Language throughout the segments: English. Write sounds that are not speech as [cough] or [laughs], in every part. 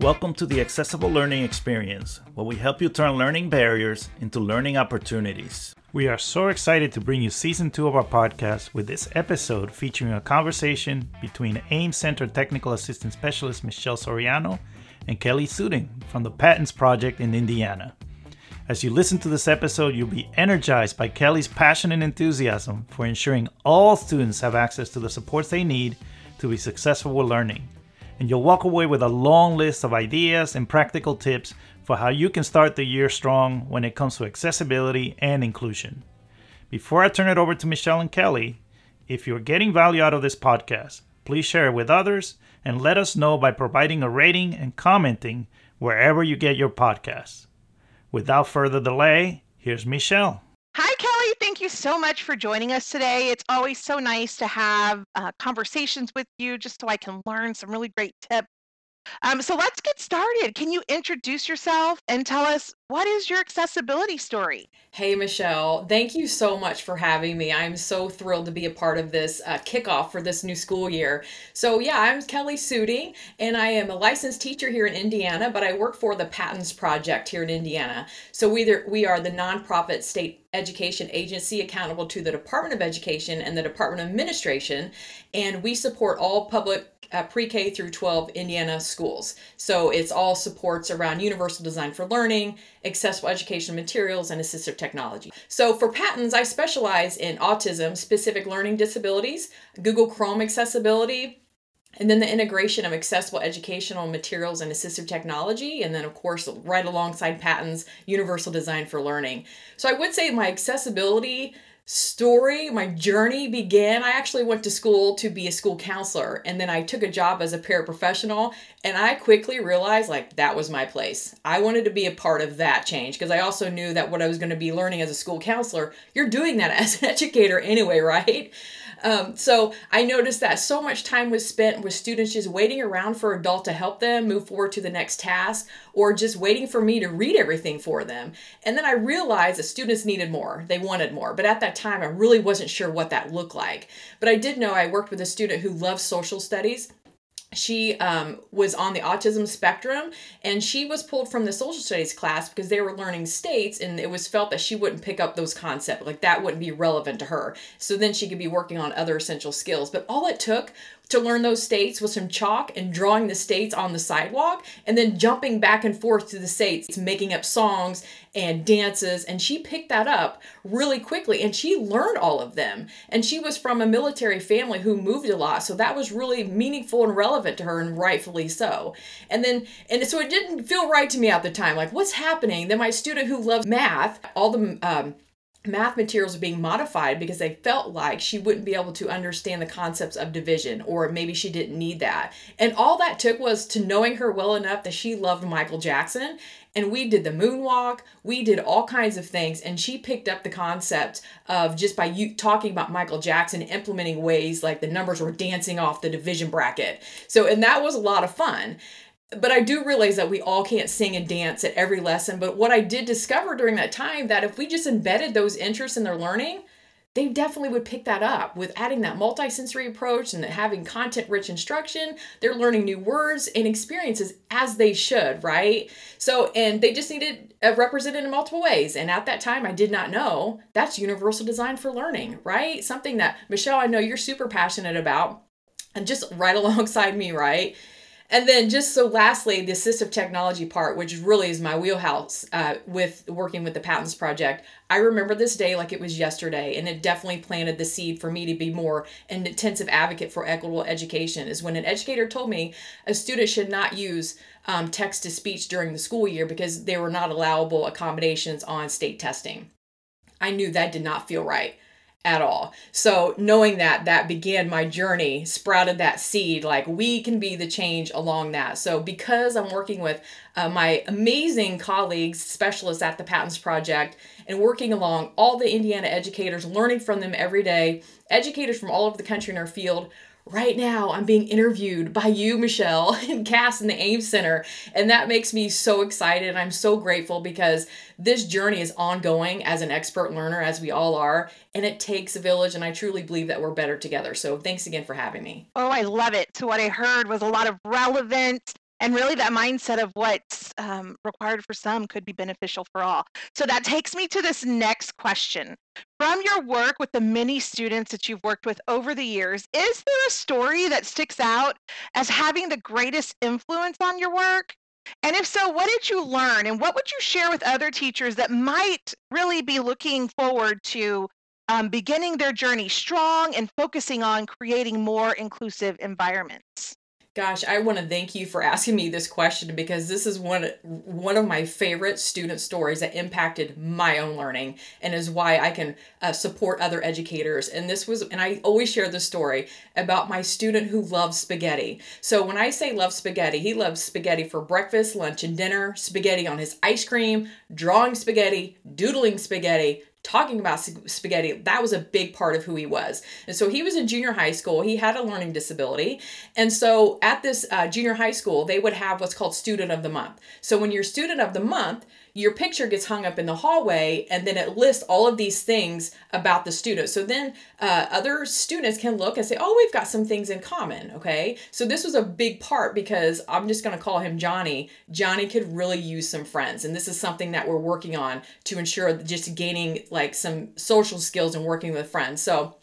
Welcome to the Accessible Learning Experience, where we help you turn learning barriers into learning opportunities. We are so excited to bring you season two of our podcast with this episode featuring a conversation between AEM Center Technical Assistance Specialist Michelle Soriano and Kelli Suding from the PATINS Project in Indiana. As you listen to this episode, you'll be energized by Kelli's passion and enthusiasm for ensuring all students have access to the supports they need to be successful with learning and you'll walk away with a long list of ideas and practical tips for how you can start the year strong when it comes to accessibility and inclusion. Before I turn it over to Michelle and Kelli, if you're getting value out of this podcast, please share it with others and let us know by providing a rating and commenting wherever you get your podcasts. Without further delay, here's Michelle. Thank you so much for joining us today. It's always so nice to have uh, conversations with you just so I can learn some really great tips um, so let's get started. Can you introduce yourself and tell us what is your accessibility story? Hey, Michelle. Thank you so much for having me. I'm so thrilled to be a part of this uh, kickoff for this new school year. So, yeah, I'm Kelli Suding, and I am a licensed teacher here in Indiana, but I work for the PATINS Project here in Indiana. So, we, we are the nonprofit state education agency accountable to the Department of Education and the Department of Administration, and we support all public uh, pre-K through 12 Indiana schools. So it's all supports around universal design for learning, accessible education materials, and assistive technology. So for PATINS, I specialize in autism, specific learning disabilities, Google Chrome accessibility, and then the integration of accessible educational materials and assistive technology and then of course right alongside PATINS universal design for learning so i would say my accessibility story, my journey began. I actually went to school to be a school counselor and then I took a job as a paraprofessional and I quickly realized like that was my place. I wanted to be a part of that change because I also knew that what I was going to be learning as a school counselor, you're doing that [laughs] as an educator anyway, right? Um, so I noticed that so much time was spent with students just waiting around for adult to help them move forward to the next task or just waiting for me to read everything for them. And then I realized that students needed more. They wanted more. But at that time, I really wasn't sure what that looked like. But I did know I worked with a student who loves social studies she um, was on the autism spectrum and she was pulled from the social studies class because they were learning states and it was felt that she wouldn't pick up those concepts like that wouldn't be relevant to her. So then she could be working on other essential skills. But all it took to learn those states was some chalk and drawing the states on the sidewalk and then jumping back and forth to the states, making up songs and dances. And she picked that up really quickly and she learned all of them. And she was from a military family who moved a lot. So that was really meaningful and relevant to her and rightfully so. And then, and so it didn't feel right to me at the time. Like, what's happening? Then my student who loves math, all the, um, math materials were being modified because they felt like she wouldn't be able to understand the concepts of division or maybe she didn't need that. And all that took was to knowing her well enough that she loved Michael Jackson and we did the moonwalk. We did all kinds of things. And she picked up the concept of just by you talking about michael jackson implementing ways like the numbers were dancing off the division bracket. So and that was a lot of fun. But I do realize that we all can't sing and dance at every lesson. But what I did discover during that time that if we just embedded those interests in their learning, they definitely would pick that up with adding that multisensory approach and having content rich instruction. They're learning new words and experiences as they should, right? So, and they just needed uh, represented in multiple ways. And at that time, I did not know that's universal design for learning, right? Something that Michelle, I know you're super passionate about and just right [laughs] alongside me, right? And then just so lastly, the assistive technology part, which really is my wheelhouse uh, with working with the PATINS Project. I remember this day like it was yesterday, and it definitely planted the seed for me to be more an intensive advocate for equitable education. Is when an educator told me a student should not use um, text to speech during the school year because they were not allowable accommodations on state testing. I knew that did not feel right at all. So knowing that that began my journey, sprouted that seed like we can be the change along that. So because I'm working with uh, my amazing colleagues, specialists at the PATINS Project and working along all the Indiana educators, learning from them every day, educators from all over the country in our field right now I'm being interviewed by you, Michelle, [laughs] and CAST in the AEM Center. And that makes me so excited. I'm so grateful because this journey is ongoing as an expert learner, as we all are. And it takes a village. And I truly believe that we're better together. So thanks again for having me. Oh, I love it. So, what I heard was a lot of relevant And really, that mindset of what's um, required for some could be beneficial for all. So that takes me to this next question. From your work with the many students that you've worked with over the years, is there a story that sticks out as having the greatest influence on your work? And if so, what did you learn? And what would you share with other teachers that might really be looking forward to um, beginning their journey strong and focusing on creating more inclusive environments? Gosh, I want to thank you for asking me this question because this is one one of my favorite student stories that impacted my own learning and is why I can uh, support other educators. And this was, and I always share this story about my student who loves spaghetti. So when I say love spaghetti, he loves spaghetti for breakfast, lunch, and dinner. Spaghetti on his ice cream, drawing spaghetti, doodling spaghetti, talking about spaghetti that was a big part of who he was. And so he was in junior high school. He had a learning disability. And so at this uh, junior high school they would have what's called student of the month. So when you're student of the month your picture gets hung up in the hallway and then it lists all of these things about the student so then uh, other students can look and say oh we've got some things in common okay? So this was a big part because i'm just going to call him johnny. Johnny could really use some friends and this is something that we're working on to ensure just gaining like some social skills and working with friends. So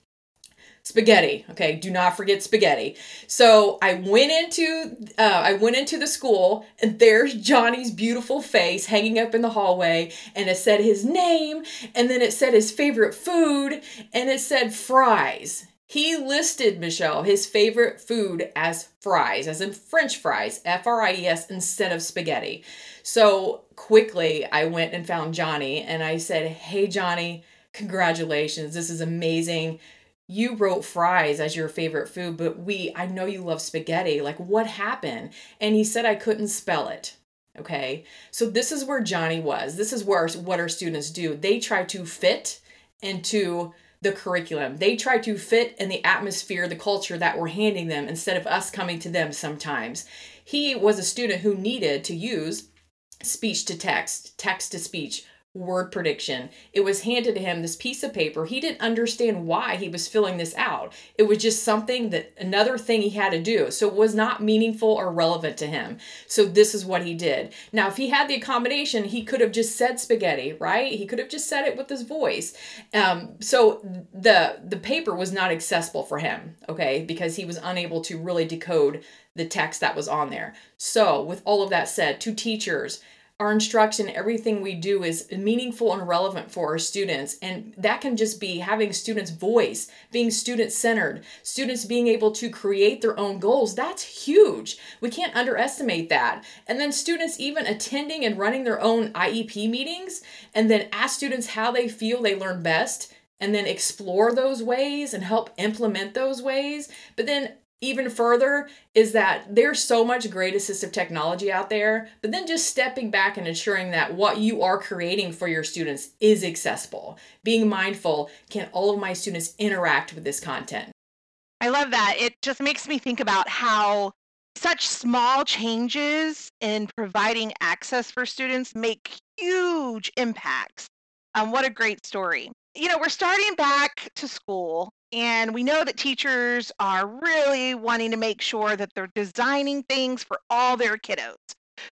spaghetti okay? Do not forget spaghetti. So i went into uh, i went into the school and there's johnny's beautiful face hanging up in the hallway and it said his name and then it said his favorite food and it said fries. He listed michelle his favorite food as fries as in french fries f-r-i-e-s instead of spaghetti. So quickly i went and found johnny and i said hey johnny congratulations. This is amazing you wrote fries as your favorite food, but we, I know you love spaghetti. Like, what happened? And he said, I couldn't spell it. Okay. So this is where Johnny was. This is where what our students do. They try to fit into the curriculum. They try to fit in the atmosphere, the culture that we're handing them instead of us coming to them sometimes. He was a student who needed to use speech to text, text to speech, word prediction. It was handed to him this piece of paper. He didn't understand why he was filling this out. It was just something that another thing he had to do. So it was not meaningful or relevant to him. So this is what he did. Now, if he had the accommodation, he could have just said spaghetti, right? He could have just said it with his voice. Um, so the the paper was not accessible for him, okay, because he was unable to really decode the text that was on there. So, with all of that said, to teachers, our instruction, everything we do is meaningful and relevant for our students. And that can just be having students' voice, being student centered, students being able to create their own goals. That's huge. We can't underestimate that. And then students even attending and running their own IEP meetings, and then ask students how they feel they learn best and then explore those ways and help implement those ways. But then even further is that there's so much great assistive technology out there, but then just stepping back and ensuring that what you are creating for your students is accessible. Being mindful can all of my students interact with this content? I love that. It just makes me think about how such small changes in providing access for students make huge impacts. Um, what a great story. You know, we're starting back to school and we know that teachers are really wanting to make sure that they're designing things for all their kiddos.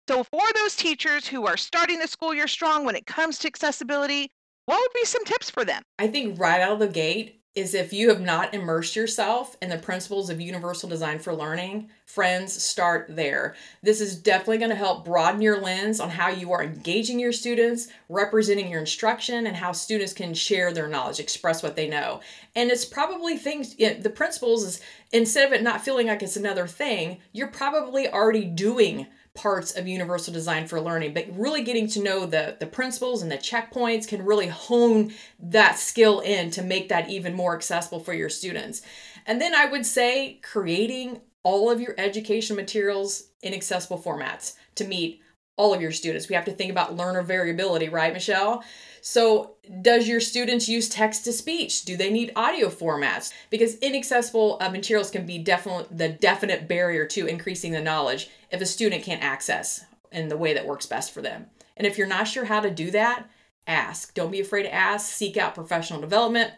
So, for those teachers who are starting the school year strong when it comes to accessibility, what would be some tips for them? I think right out of the gate, is if you have not immersed yourself in the principles of universal design for learning, friends, start there. This is definitely going to help broaden your lens on how you are engaging your students, representing your instruction, and how students can share their knowledge, express what they know. And it's probably things, the principles is instead of it not feeling like it's another thing, you're probably already doing parts of universal design for learning but really getting to know the the principles and the checkpoints can really hone that skill in to make that even more accessible for your students. And then i would say creating all of your education materials in accessible formats to meet all of your students we have to think about learner variability right michelle so, does your students use text to speech? Do they need audio formats? Because inaccessible uh, materials can be definitely the definite barrier to increasing the knowledge if a student can't access in the way that works best for them. And if you're not sure how to do that, ask. Don't be afraid to ask. Seek out professional development.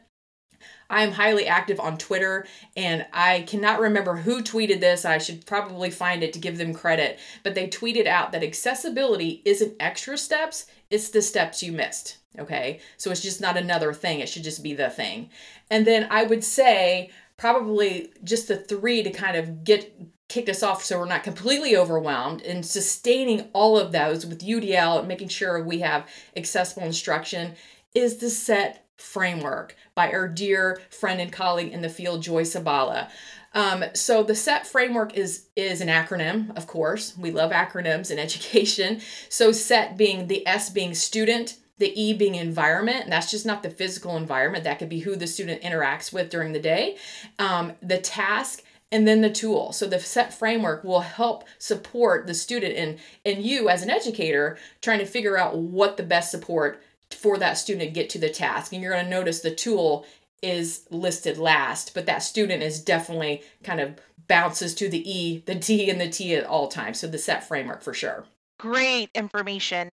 I am highly active on Twitter, and I cannot remember who tweeted this. I should probably find it to give them credit. But they tweeted out that accessibility isn't extra steps, it's the steps you missed. Okay, so it's just not another thing, it should just be the thing. And then I would say, probably just the three to kind of get kicked us off so we're not completely overwhelmed and sustaining all of those with UDL and making sure we have accessible instruction is the SETT framework by our dear friend and colleague in the field Joy Zabala. Um, so the SETT framework is is an acronym, of course. We love acronyms in [laughs] education. So SETT being the S being student, the E being environment, and that's just not the physical environment. That could be who the student interacts with during the day. Um, the task and then the tool. So the SETT framework will help support the student and and you as an educator trying to figure out what the best support for that student to get to the task. And you're going to notice the tool is listed last, but that student is definitely kind of bounces to the E, the D, and the T at all times. So the SETT framework for sure. Great information.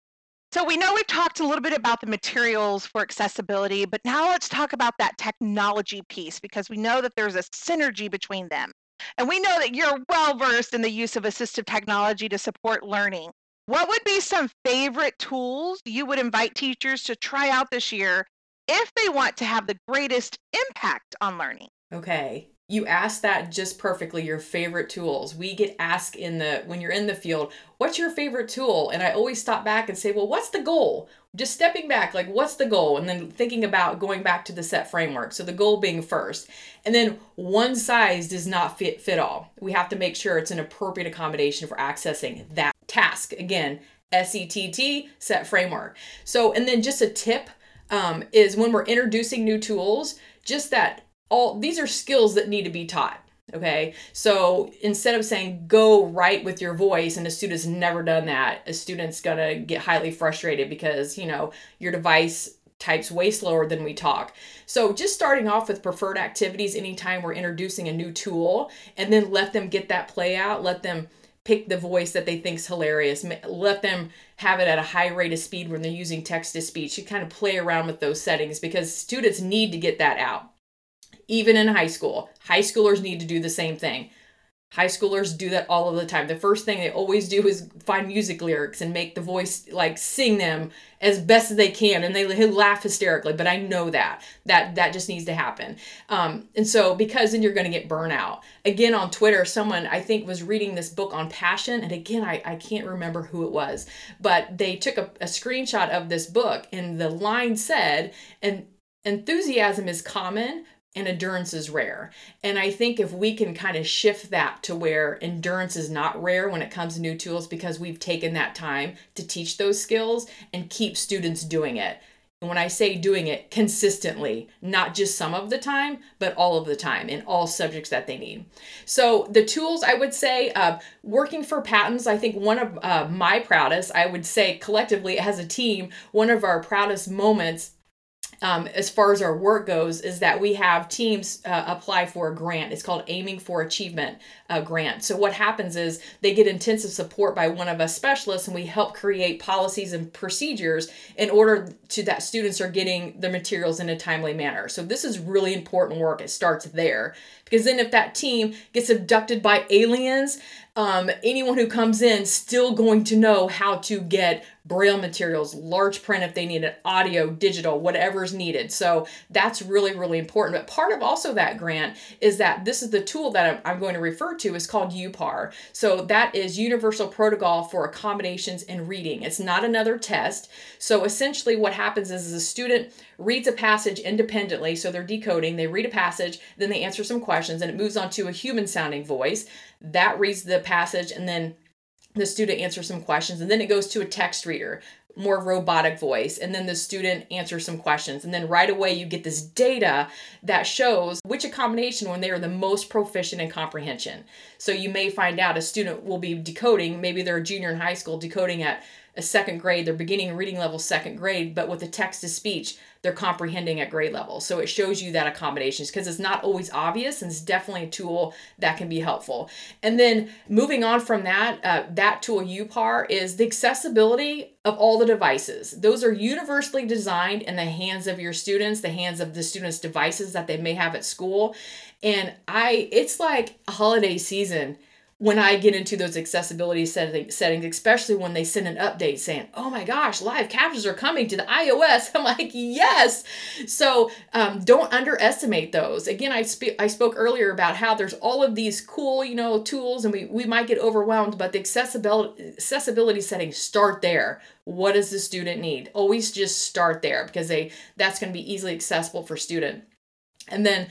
So we know we've talked a little bit about the materials for accessibility, but now let's talk about that technology piece because we know that there's a synergy between them. And we know that you're well versed in the use of assistive technology to support learning. What would be some favorite tools you would invite teachers to try out this year if they want to have the greatest impact on learning? Okay. You asked that just perfectly your favorite tools. We get asked in the when you're in the field, what's your favorite tool? And I always stop back and say, well, what's the goal? Just stepping back, like what's the goal? And then thinking about going back to the SETT framework. So the goal being first. And then one size does not fit fit all. We have to make sure it's an appropriate accommodation for accessing that task. Again, SETT, set framework. So, and then just a tip um, is when we're introducing new tools, just that all these are skills that need to be taught. Okay, so instead of saying go right with your voice, and a student's never done that, a student's gonna get highly frustrated because you know your device types way slower than we talk. So just starting off with preferred activities anytime we're introducing a new tool, and then let them get that play out, let them pick the voice that they think's hilarious let them have it at a high rate of speed when they're using text to speech. You kind of play around with those settings because students need to get that out. Even in high school high schoolers need to do the same thing High schoolers do that all of the time. The first thing they always do is find music lyrics and make the voice like sing them as best as they can, and they laugh hysterically. But I know that that that just needs to happen. Um, and so because then you're going to get burnout. Again on Twitter, someone I think was reading this book on passion, and again I I can't remember who it was, but they took a, a screenshot of this book, and the line said, and enthusiasm is common and endurance is rare. And I think if we can kind of shift that to where endurance is not rare when it comes to new tools because we've taken that time to teach those skills and keep students doing it. And when I say doing it consistently, not just some of the time, but all of the time in all subjects that they need. So, the tools I would say, uh, working for PATINS, I think one of uh, my proudest, I would say collectively as a team, one of our proudest moments um, as far as our work goes is that we have teams uh, apply for a grant. It's called Aiming for Achievement uh, Grant. So what happens is they get intensive support by one of us specialists, and we help create policies and procedures in order to that students are getting the materials in a timely manner. So this is really important work. It starts there because then if that team gets abducted by aliens, um, anyone who comes in still going to know how to get braille materials, large print if they need it, audio, digital, whatever's needed. So that's really, really important. But part of also that grant is that this is the tool that I'm, going to refer to is called UPAR. So that is Universal Protocol for Accommodations in Reading. It's not another test. So essentially what happens is, is a student reads a passage independently. So they're decoding, they read a passage, then they answer some questions, and it moves on to a human sounding voice that reads the passage, and then the student answers some questions, and then it goes to a text reader more robotic voice and then the student answers some questions. And then right away you get this data that shows which accommodation when they are the most proficient in comprehension. So you may find out a student will be decoding maybe they're a junior in high school decoding at a second grade, they're beginning reading level second grade, but with the text to speech, they're comprehending at grade level. So it shows you that accommodations because it's not always obvious and it's definitely a tool that can be helpful. And then moving on from that, uh, that tool UPAR is the accessibility of all the devices. Those are universally designed in the hands of your students, the hands of the students' devices that they may have at school. And I, it's like a holiday season when I get into those accessibility setting, settings, especially when they send an update saying, oh my gosh, live captions are coming to the iOS. [laughs] I'm like, yes. So um, don't underestimate those. Again, I, sp- I spoke earlier about how there's all of these cool, you know, tools and we, we might get overwhelmed, but the accessibility, accessibility settings start there. What does the student need? Always just start there because they that's going to be easily accessible for student. And then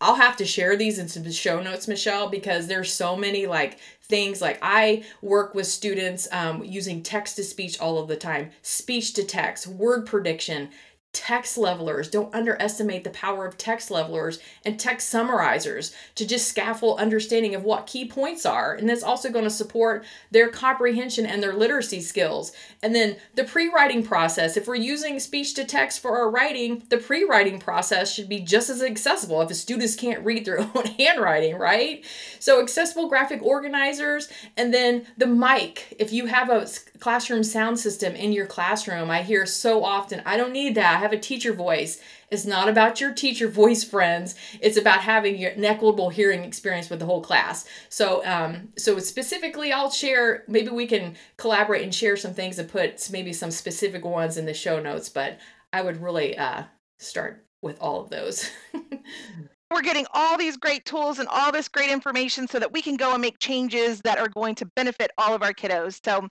I'll have to share these into the show notes, Michelle, because there's so many like things. Like I work with students um, using text to speech all of the time, speech to text, word prediction, text levelers. Don't underestimate the power of text levelers and text summarizers to just scaffold understanding of what key points are. And that's also going to support their comprehension and their literacy skills. And then the pre writing process. If we're using speech to text for our writing, the pre writing process should be just as accessible if the students can't read their [laughs] own handwriting, right? So, accessible graphic organizers. And then the mic. If you have a classroom sound system in your classroom, I hear so often, I don't need that have a teacher voice. It's not about your teacher voice friends. It's about having your, an equitable hearing experience with the whole class. So, um, so specifically, I'll share. Maybe we can collaborate and share some things and put maybe some specific ones in the show notes. But I would really uh, start with all of those. [laughs] we're getting all these great tools and all this great information so that we can go and make changes that are going to benefit all of our kiddos. So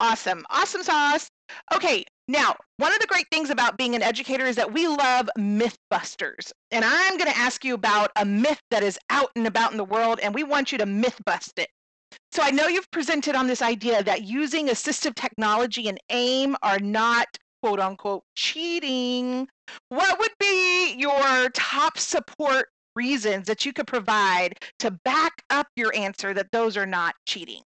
awesome. Awesome sauce. Okay, now, one of the great things about being an educator is that we love mythbusters. And I'm going to ask you about a myth that is out and about in the world, and we want you to myth bust it. So I know you've presented on this idea that using assistive technology and AIM are not quote unquote cheating. What would be your top support reasons that you could provide to back up your answer that those are not cheating?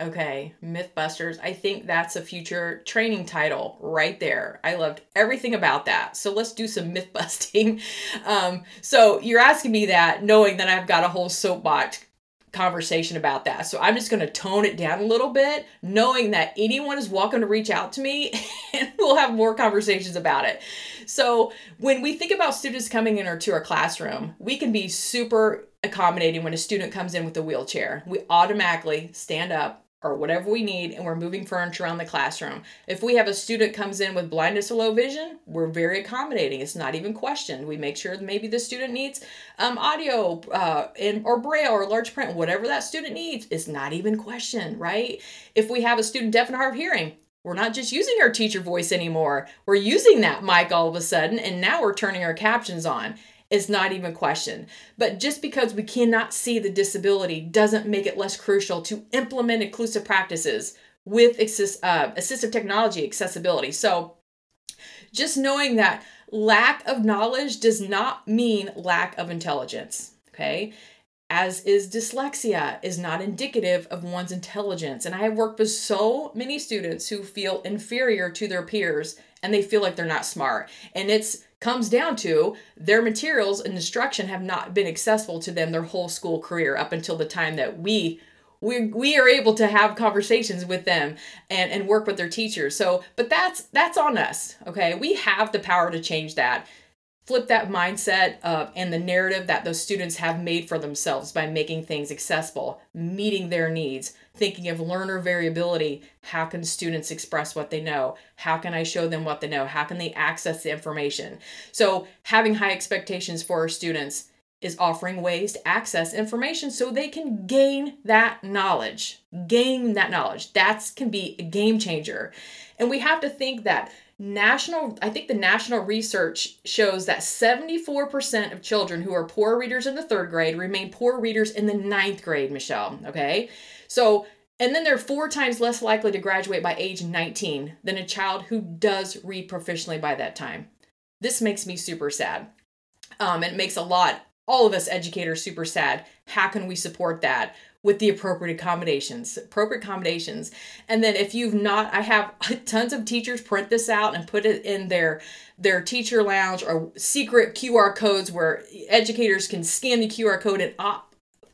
Okay, Mythbusters. I think that's a future training title right there. I loved everything about that. So let's do some [laughs] myth busting. Um, so you're asking me that knowing that I've got a whole soapbox conversation about that. So I'm just going to tone it down a little bit, knowing that anyone is welcome to reach out to me [laughs] and we'll have more conversations about it. So when we think about students coming in or to our classroom, we can be super accommodating when a student comes in with a wheelchair. We automatically stand up, or whatever we need and we're moving furniture around the classroom. If we have a student comes in with blindness or low vision, we're very accommodating. It's not even questioned. We make sure maybe the student needs um, audio uh, or braille or large print, whatever that student needs, it's not even questioned, right? If we have a student deaf and hard of hearing, we're not just using our teacher voice anymore. We're using that mic all of a sudden, and now we're turning our captions on is not even questioned. But just because we cannot see the disability doesn't make it less crucial to implement inclusive practices with assist, uh, assistive technology accessibility. So just knowing that lack of knowledge does not mean lack of intelligence. Okay as is dyslexia is not indicative of one's intelligence. And i have worked with so many students who feel inferior to their peers and they feel like they're not smart. And it's comes down to their materials and instruction have not been accessible to them their whole school career up until the time that we we we are able to have conversations with them and and work with their teachers. So but that's that's on us okay? We have the power to change that flip that mindset and the narrative that those students have made for themselves by making things accessible, meeting their needs, thinking of learner variability. How can students express what they know? How can I show them what they know? How can they access the information? So, having high expectations for our students is offering ways to access information so they can gain that knowledge. Gain that knowledge. That can be a game changer. And we have to think that national i think the national research shows that 74% of children who are poor readers in the third grade remain poor readers in the ninth grade michelle okay? So and then they're four times less likely to graduate by age 19 than a child who does read proficiently by that time. This makes me super sad. Um, it makes a lot all of us educators super sad. How can we support that with the appropriate accommodations appropriate accommodations and then if you've not i have [laughs] tons of teachers print this out and put it in their their teacher lounge or secret qr codes where educators can scan the qr code and op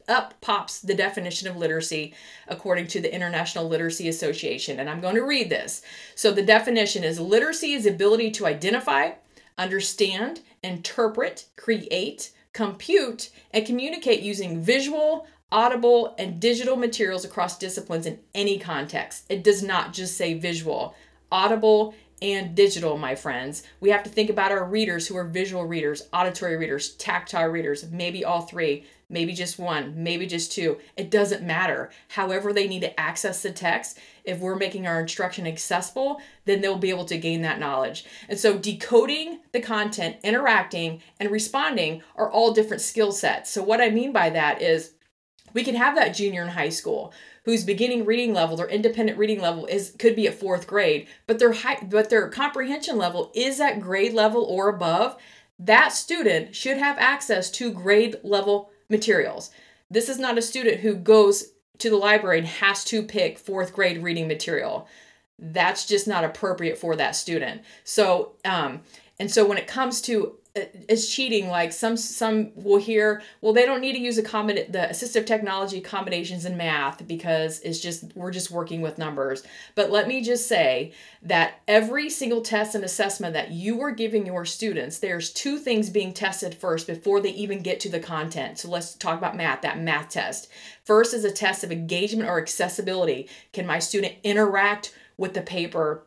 up pops the definition of literacy according to the International Literacy Association. And I'm going to read this. So, the definition is literacy is ability to identify, understand, interpret, create, compute, and communicate using visual, audible, and digital materials across disciplines in any context. It does not just say visual, audible, and digital, my friends. We have to think about our readers who are visual readers, auditory readers, tactile readers, maybe all three maybe just one, maybe just two. It doesn't matter. However, they need to access the text. If we're making our instruction accessible, then they'll be able to gain that knowledge. And so, decoding the content, interacting, and responding are all different skill sets. So, what I mean by that is we can have that junior in high school whose beginning reading level their independent reading level is could be at fourth grade but their high but their comprehension level is at grade level or above that student should have access to grade level materials. This is not a student who goes to the library and has to pick fourth grade reading material. That's just not appropriate for that student. So, um, and so when it comes to is cheating like some some will hear well they don't need to use accommodate the assistive technology accommodations in math because it's just we're just working with numbers. But let me just say that every single test and assessment that you are giving your students there's two things being tested first before they even get to the content. So let's talk about math that math test. First is a test of engagement or accessibility. Can my student interact with the paper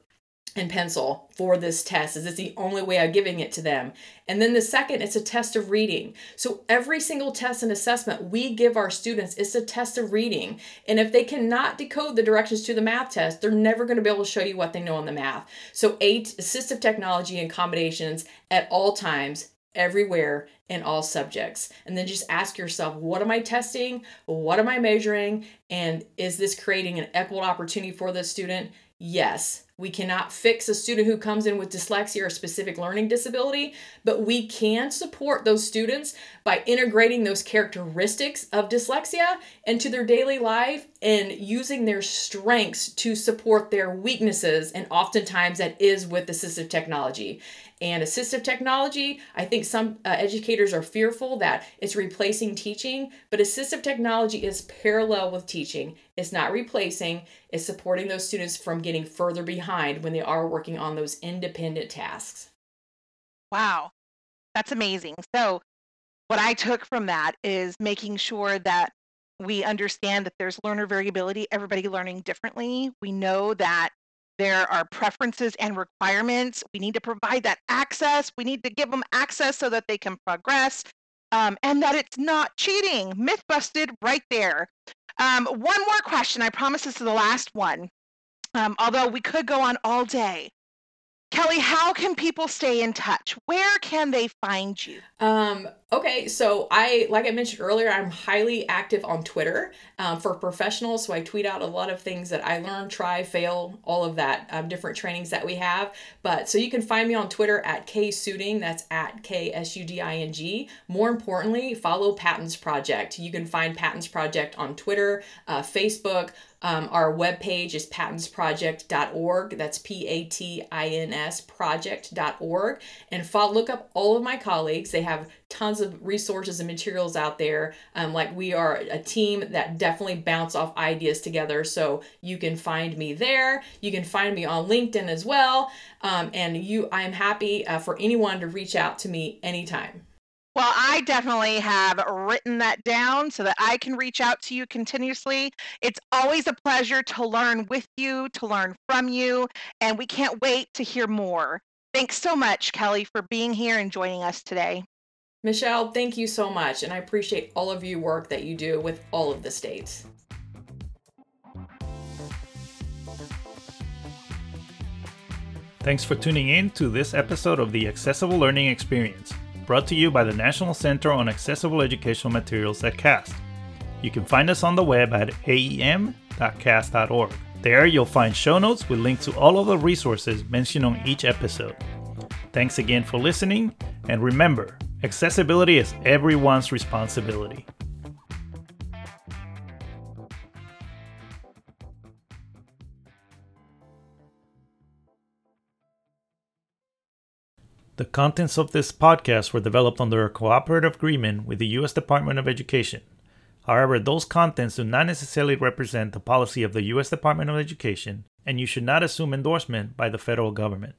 and pencil for this test is it's the only way I'm giving it to them. And then the second, it's a test of reading. So every single test and assessment we give our students is a test of reading. And if they cannot decode the directions to the math test, they're never going to be able to show you what they know on the math. So eight assistive technology and accommodations at all times everywhere in all subjects. And then just ask yourself, what am I testing? What am I measuring? And is this creating an equal opportunity for the student? Yes, we cannot fix a student who comes in with dyslexia or specific learning disability, but we can support those students by integrating those characteristics of dyslexia into their daily life and using their strengths to support their weaknesses. And oftentimes that is with assistive technology and assistive technology. I think some uh, educators are fearful that it's replacing teaching, but assistive technology is parallel with teaching. It's not replacing, it's supporting those students from getting further behind when they are working on those independent tasks. Wow, that's amazing. So, what I took from that is making sure that we understand that there's learner variability, everybody learning differently. We know that there are preferences and requirements. We need to provide that access. We need to give them access so that they can progress um, and that it's not cheating. Myth busted right there. Um, one more question. I promise this is the last one. Um, although we could go on all day. Kelli, how can people stay in touch? Where can they find you? Um, okay, so I, like I mentioned earlier, I'm highly active on Twitter um, for professionals. So I tweet out a lot of things that I learn, try, fail, all of that, um, different trainings that we have. But so you can find me on Twitter at K Suding, that's at K S U D I N G. More importantly, follow Patins Project. You can find Patins Project on Twitter, uh, Facebook, um, our webpage is patinsproject.org. That's P A T I N S project.org. And follow, look up all of my colleagues. They have tons of resources and materials out there. Um, like we are a team that definitely bounce off ideas together. So you can find me there. You can find me on LinkedIn as well. Um, and you, I'm happy uh, for anyone to reach out to me anytime. Well, I definitely have written that down so that I can reach out to you continuously. It's always a pleasure to learn with you, to learn from you, and we can't wait to hear more. Thanks so much, Kelli, for being here and joining us today. Michelle, thank you so much, and I appreciate all of your work that you do with all of the states. Thanks for tuning in to this episode of the Accessible Learning Experience brought to you by the National Center on Accessible Educational Materials at CAST. You can find us on the web at aem.cast.org. There you'll find show notes with links to all of the resources mentioned on each episode. Thanks again for listening, and remember, accessibility is everyone's responsibility. The contents of this podcast were developed under a cooperative agreement with the U.S. Department of Education. However, those contents do not necessarily represent the policy of the U.S. Department of Education, and you should not assume endorsement by the federal government.